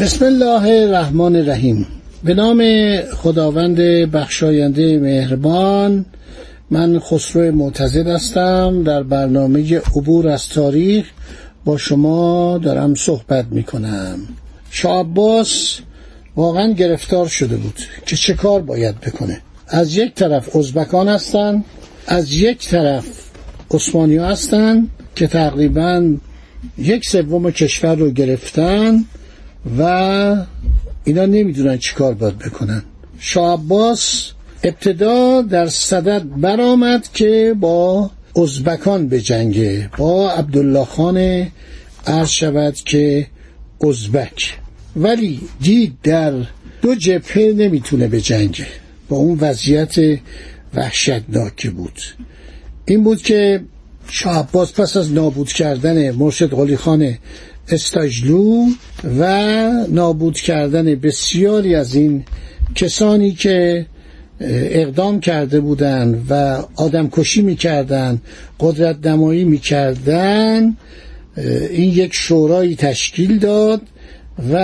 بسم الله الرحمن الرحیم. به نام خداوند بخشاینده مهربان من خسرو معتزد هستم. در برنامه عبور از تاریخ با شما دارم صحبت می کنم شاه عباس واقعا گرفتار شده بود که چه کار باید بکنه. از یک طرف ازبکان هستن از یک طرف عثمانی هستن که تقریبا یک سوم کشور رو گرفتن. و اینا نمی‌دونن چی کار باید بکنن. شاه عباس ابتدا در صدد برآمد که با ازبکان به جنگه با عبدالله خان عرض شود که ازبک. ولی دید در دو جبهه نمی‌تونه به جنگه با اون وضعیت وحشتناکی بود. این بود که شاه عباس پس از نابود کردن مرشد قلی خان استاجلو و نابود کردن بسیاری از این کسانی که اقدام کرده بودند و آدم کشی می‌کردن قدرت نمایی می‌کردن این یک شورایی تشکیل داد و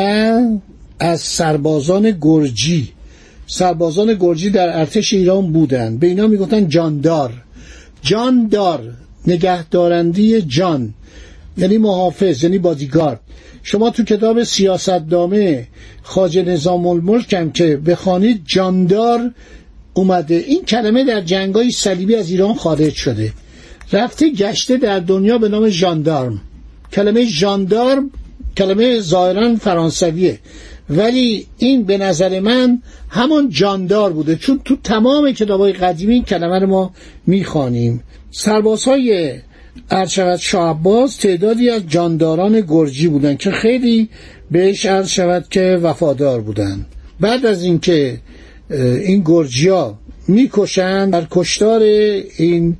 از سربازان گرجی سربازان گرجی در ارتش ایران بودند به اینا می‌گفتن جاندار. جاندار نگهدارندی جان. یعنی محافظ یعنی بادیگارد. شما تو کتاب سیاستنامه خاج نظام الملک هم که بخوانید جاندار اومده. این کلمه در جنگای صلیبی از ایران خارج شده. رفته گشته در دنیا به نام ژاندارم. کلمه ژاندارم کلمه ظاهرا فرانسویه. ولی این به نظر من همان جاندار بوده. چون تو تمام کتابای قدیمی این کلمه رو ما می‌خوانیم. سربازهای شود شاه عباس تعدادی از جانداران گرجی بودند که خیلی بهش عرض شود که وفادار بودند. بعد از اینکه این گرجیا می‌کشند در کشتار این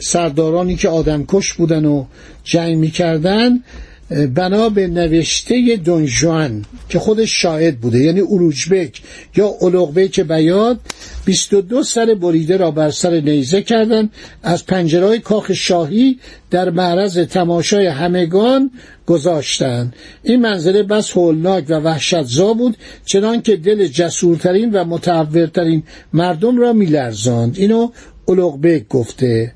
سردارانی که آدم کش بودن و جنگ می‌کردن بنا به نوشته دونجوان که خودش شاهد بوده یعنی اروجبک یا اولوغبک بیاد 22 سر بریده را بر سر نیزه کردند از پنجرهای کاخ شاهی در معرض تماشای همگان گذاشتند این منظره بس هولناک و وحشتزا بود چنان که دل جسورترین و متعورترین مردم را میلرزاند. اینو اولوغبک گفته.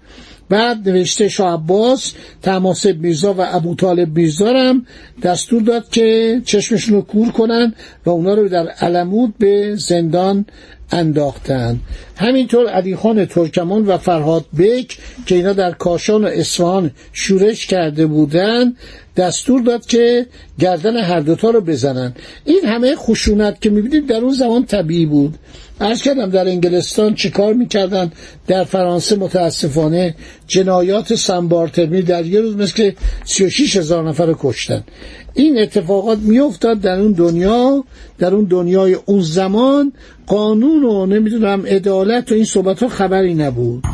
بعد نوشته شاه عباس تماسب میرزا و ابو طالب میرزا هم دستور داد که چشمشون رو کور کنن و اونا رو در علمود به زندان انداختند همینطور علی خان ترکمان و فرهاد بک که اینا در کاشان و اصفهان شورش کرده بودند دستور داد که گردن هر دوتا رو بزنن. این همه خشونت که می‌بینید در اون زمان طبیعی بود. عرض کردم در انگلستان چیکار می‌کردن؟ در فرانسه متاسفانه جنایات سنبارترمی در یه روز مثل 36 هزار نفر رو کشتن. این اتفاقات میافتاد در اون دنیا در اون دنیای اون زمان. قانون و نمی‌دونم عدالت و این صحبت ها خبری نبود.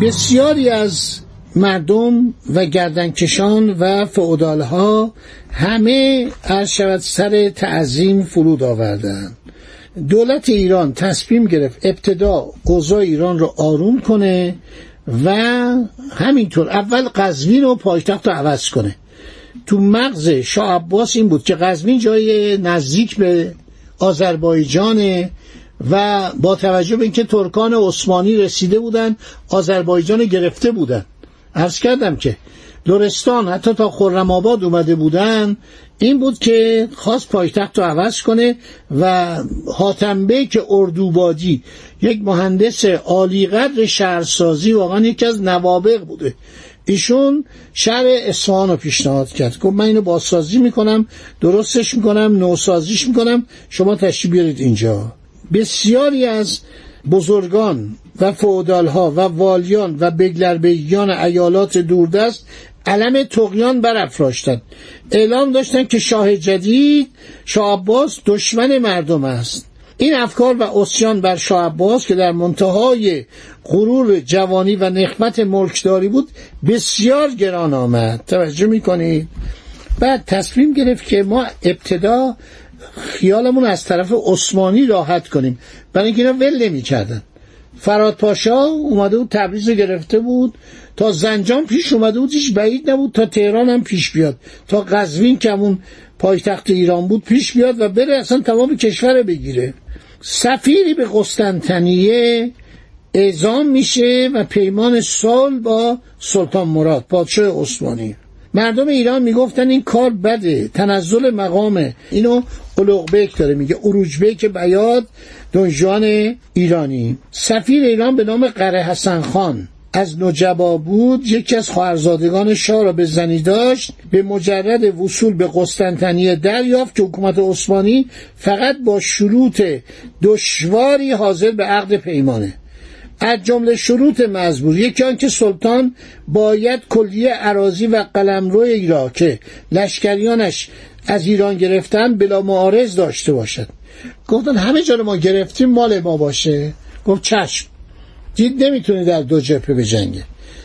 بسیاری از مردم و گردنکشان و فعودال ها همه عرض شود سر تعظیم فرود آوردن دولت ایران تصمیم گرفت ابتدا اوضاع ایران رو آروم کنه و همینطور اول قزوین و پایتخت رو عوض کنه. تو مغز شاه عباس این بود که قزوین جای نزدیک به آذربایجان و با توجه به اینکه ترکان عثمانی رسیده بودن آذربایجان گرفته بودن. عرض کردم که لرستان حتی تا خرم آباد اومده بودن این بود که خواست پایتخت رو عوض کنه و حاتم که اردوبادی یک مهندس عالیقدر شهرسازی واقعا یکی از نوابق بوده. ایشون شهر اصفهان رو پیشنهاد کرد. گفت من اینو بازسازی می‌کنم درستش می‌کنم نوسازیش می‌کنم شما تشریف بیارید اینجا. بسیاری از بزرگان و فودالها و والیان و بگلربیگان ایالات دوردست علم تقیان برافراشتند. اعلام داشتن که شاه جدید شاه عباس دشمن مردم است. این افکار و اسیان بر شاه عباس که در منتهای غرور جوانی و نخمت ملکداری بود بسیار گران آمد. توجه می‌کنید؟ بعد تصمیم گرفت که ما ابتدا خیالمون از طرف عثمانی راحت کنیم. برای اینکه اینا ول نمی‌کردن. فراد پاشا اومده بود تبریز گرفته بود. تا زنجان پیش اومده بود هیچ بعید نبود. تا تهران هم پیش بیاد. تا قزوین که همون پایتخت ایران بود پیش بیاد و بره اصلا تمام کشور بگیره. سفیری به قسطنطنیه اعزام میشه و پیمان سال با سلطان مراد پادشاه عثمانی. مردم ایران می‌گفتن این کار بده تنزل مقامه. اینو بیک داره میگه بیک بیاد دنجان ایرانی. سفیر ایران به نام قره حسن خان. از نجبا بود یکی از خواهرزادگان شاه را به زنی داشت به مجرد وصول به قسطنطنیه دریافت که حکومت عثمانی فقط با شروط دشواری حاضر به عقد پیمانه. از جمله شروط مزبور یکی آنکه سلطان باید کلیه عراضی و قلمرو را که لشکریانش از ایران گرفتن بلا معارض داشته باشد. گفتن همه جا ما گرفتیم مال ما باشه. گفت چشم دید نمی‌تونه در دو جبهه بجنگه.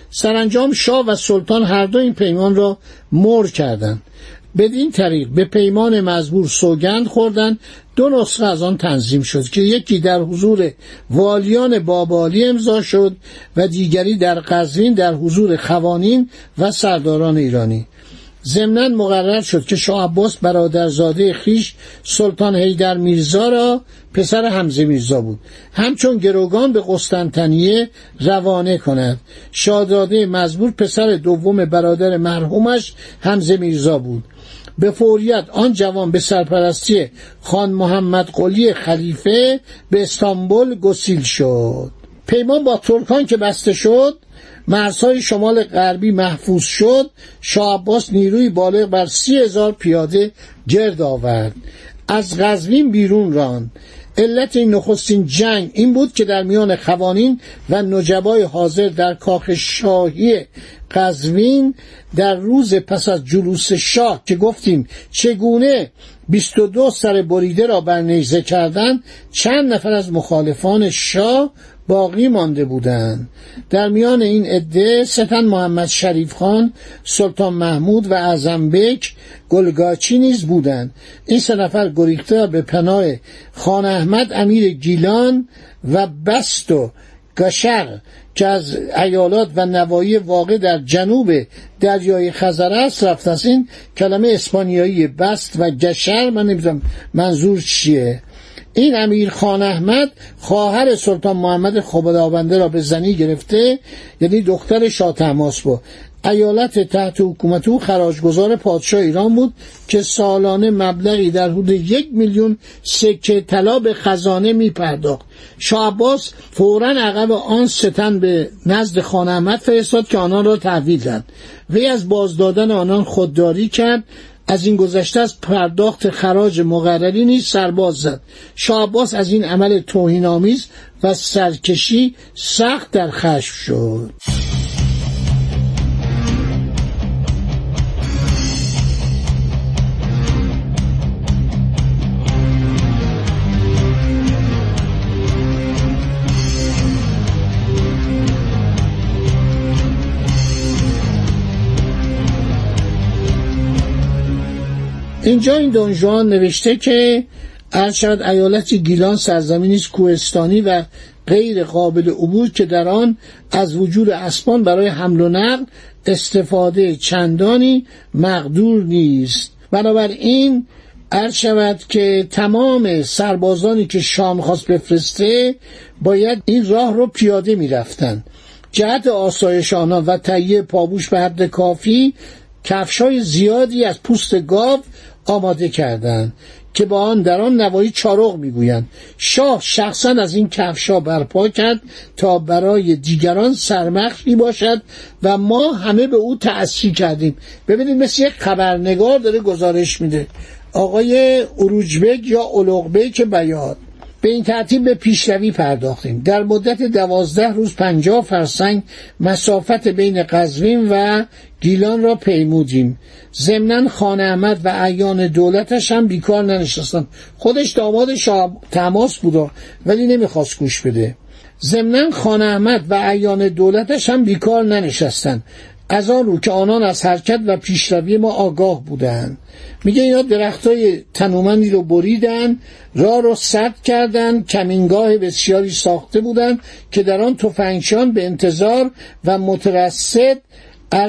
سرانجام شاه و سلطان هر دو این پیمان را مر کردند. بدین طریق به پیمان مزبور سوگند خوردند دو نسخه از آن تنظیم شد که یکی در حضور والیان بابالی امضا شد و دیگری در قزوین در حضور خوانین و سرداران ایرانی. ضمنا مقرر شد که شاه عباس برادرزاده خیش سلطان حیدر میرزا را پسر حمزه میرزا بود. همچون گروگان به قسطنطنیه روانه کند. شاهزاده مزبور پسر دوم برادر مرحومش حمزه میرزا بود. به فوریت آن جوان به سرپرستی خان محمد قلی خلیفه به استانبول گسیل شد. پیمان با ترکان که بسته شد مرزهای شمال غربی محفوظ شد شاه عباس نیروی بالغ بر سی هزار پیاده گرد آورد. از غزوین بیرون راند. علت این نخستین جنگ این بود که در میان خوانین و نجبای حاضر در کاخ شاهی قزوین در روز پس از جلوس شاه که گفتیم چگونه 22 سر بریده را بر نیزه کردند چند نفر از مخالفان شاه باقی مانده بودند در میان این عده ستن محمد شریف خان سلطان محمود و اعظمبک گلگاچی نیز بودند. این سه نفر گریخته به پناه خان احمد امیر گیلان و بست و گشر که از ایالات و نوایی واقع در جنوب دریای خزر است رفت است این کلمه اسپانیایی بست و گشر. من نمی‌دونم منظور چیه. این امیر خان احمد خواهر سلطان محمد خبداونده را به زنی گرفته یعنی دختر شاه تماس بود ایالت تحت حکومت او خراجگزار پادشاه ایران بود که سالانه مبلغی در حدود یک میلیون سکه طلا به خزانه می پرداخت شاه عباس فورا عقب آن ستن به نزد خان احمد فرستاد که آنان را تحویل داد. وی از بازدادن آنان خودداری کرد از این گذشته از پرداخت خراج مقرری نیز سرباز زد. شاه عباس از این عمل توهینآمیز و سرکشی سخت در خشم شد. اینجا این دونجوان نوشته که عرض شود ایالت گیلان سرزمینی کوهستانی و غیر قابل عبور که در آن از وجود اسبان برای حمل و نقل استفاده چندانی مقدور نیست. بنابراین عرض شود که تمام سربازانی که شام خواست بفرسته باید این راه رو پیاده می‌رفتند. جهت آسایش آنها و تهیه پابوش به حد کافی کفشای زیادی از پوست گاو آماده کردند که با آن در آن نواحی چارق می‌گویند. شاه شخصا از این کفشا برپا کرد تا برای دیگران سرمخشی باشد و ما همه به او تأثیر کردیم. ببینید مثل یک خبرنگار داره گزارش میده. آقای اروجبک یا اولوغبک بیاد. به این ترتیب به پیشروی پرداختیم. در مدت دوازده روز پنجاه فرسنگ مسافت بین قزوین و گیلان را پیمودیم. ضمنا خان احمد و ایان دولتش هم بیکار ننشستن خودش داماد شاه تماس بود ولی نمی‌خواست گوش بده. ضمنا خان احمد و ایان دولتش هم بیکار ننشستن از آن رو که آنان از حرکت و پیشروی ما آگاه بودند. میگه اینا درخت های تنومندی رو بریدن راه رو سد کردند کمینگاه بسیاری ساخته بودند که در آن تفنگچیان به انتظار و مترصد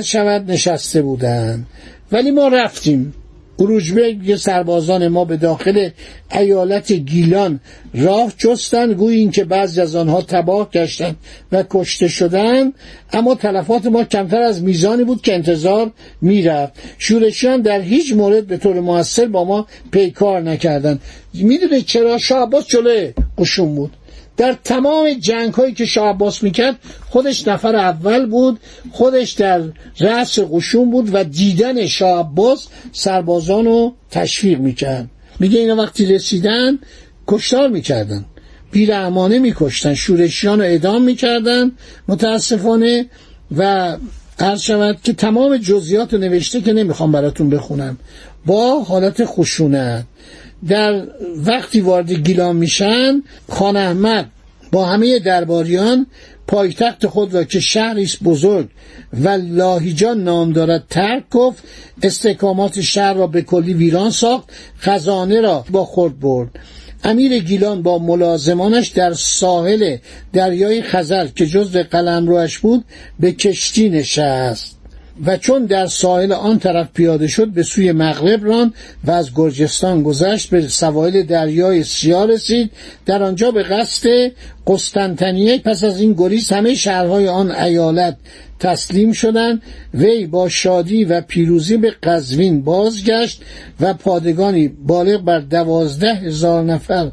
شود نشسته بودند. ولی ما رفتیم. اروجبه سربازان ما به داخل ایالت گیلان راه جستند گویی اینکه بعضی از آنها تباه گشتند و کشته شدند. اما تلفات ما کمتر از میزانی بود که انتظار می‌رفت. شورشیان در هیچ مورد به طور موثر با ما پیکار نکردند. می‌دونه چرا؟ شاه عباس جلوی قشون بود. در تمام جنگ هایی که شاه عباس می‌کرد خودش نفر اول بود خودش در رأس قشون بود و دیدن شاه عباس سربازان رو تشویق می‌کرد. میگه اینا وقتی رسیدن کشتار می‌کردن. بیرحمانه میکشتن شورشیان رو اعدام می‌کردن متاسفانه و عرض شود که تمام جزئیات نوشته که نمی‌خوام براتون بخونم. با حالت خشونت. در وقتی وارد گیلان میشن خان احمد با همه درباریان پایتخت خود را که شهری بزرگ و لاهیجان نام دارد ترک گفت استحکامات شهر را به کلی ویران ساخت خزانه را با خود برد. امیر گیلان با ملازمانش در ساحل دریای خزر که جزو قلمروش بود به کشتی نشست. و چون در ساحل آن طرف پیاده شد به سوی مغرب ران و از گرجستان گذشت به سواحل دریای سیاه رسید. در آنجا به قصد قسطنطنیه پس از این گریز همه شهرهای آن ایالت تسلیم شدند. وی با شادی و پیروزی به قزوین بازگشت و پادگانی بالغ بر دوازده هزار نفر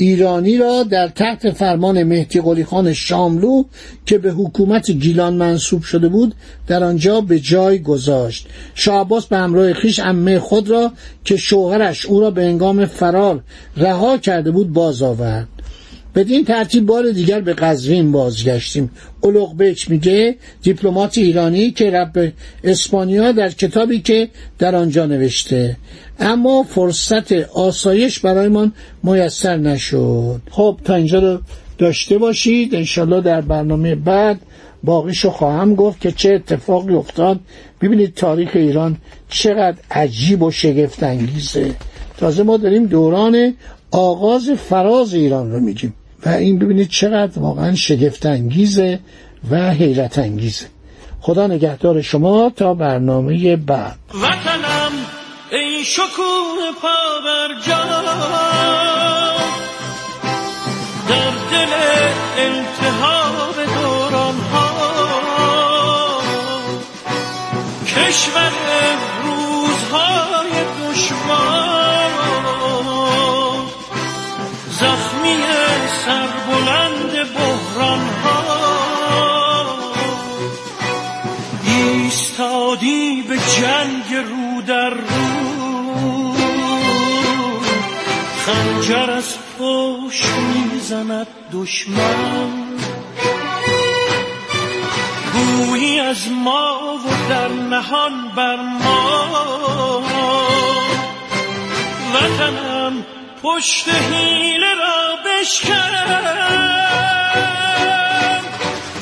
ایرانی را در تحت فرمان مهدی قلی خان شاملو که به حکومت گیلان منصوب شده بود در آنجا به جای گذاشت. شعباس به همراه خیش امه خود را که شوهرش او را به انگام فرار رها کرده بود باز آورد. بدین ترتیب بار دیگر به قزوین بازگشتیم. اولوغبک میگه دیپلمات ایرانی که رب اسپانیا در کتابی که در آنجا نوشته. اما فرصت آسایش برایمان میسر نشد. خب تا اینجا رو داشته باشید. انشالله در برنامه بعد باقیشو خواهم گفت که چه اتفاقی افتاد. ببینید تاریخ ایران چقدر عجیب و شگفت انگیزه تازه ما داریم دوران آغاز فراز ایران رو میگیم. و این ببینید چقدر واقعا شگفت انگیزه و حیرت انگیزه. خدا نگهدار شما تا برنامه بعد. وطنم ای شکوه پا بر در دل التهاب دوران ها کشور روزهای دشوار سربلند بحران ها ایستادی به جنگ رو در رو. خنجر از پشت می‌زند دشمن. گویی از ما و در نهان بر ما. وطنم پشت حیله را بشکن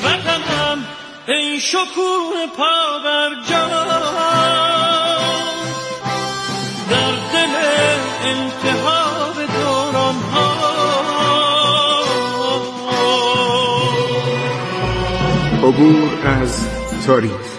وطنم ای شکوه پا بر در دل انتها دوران ها عبور از تاریخ.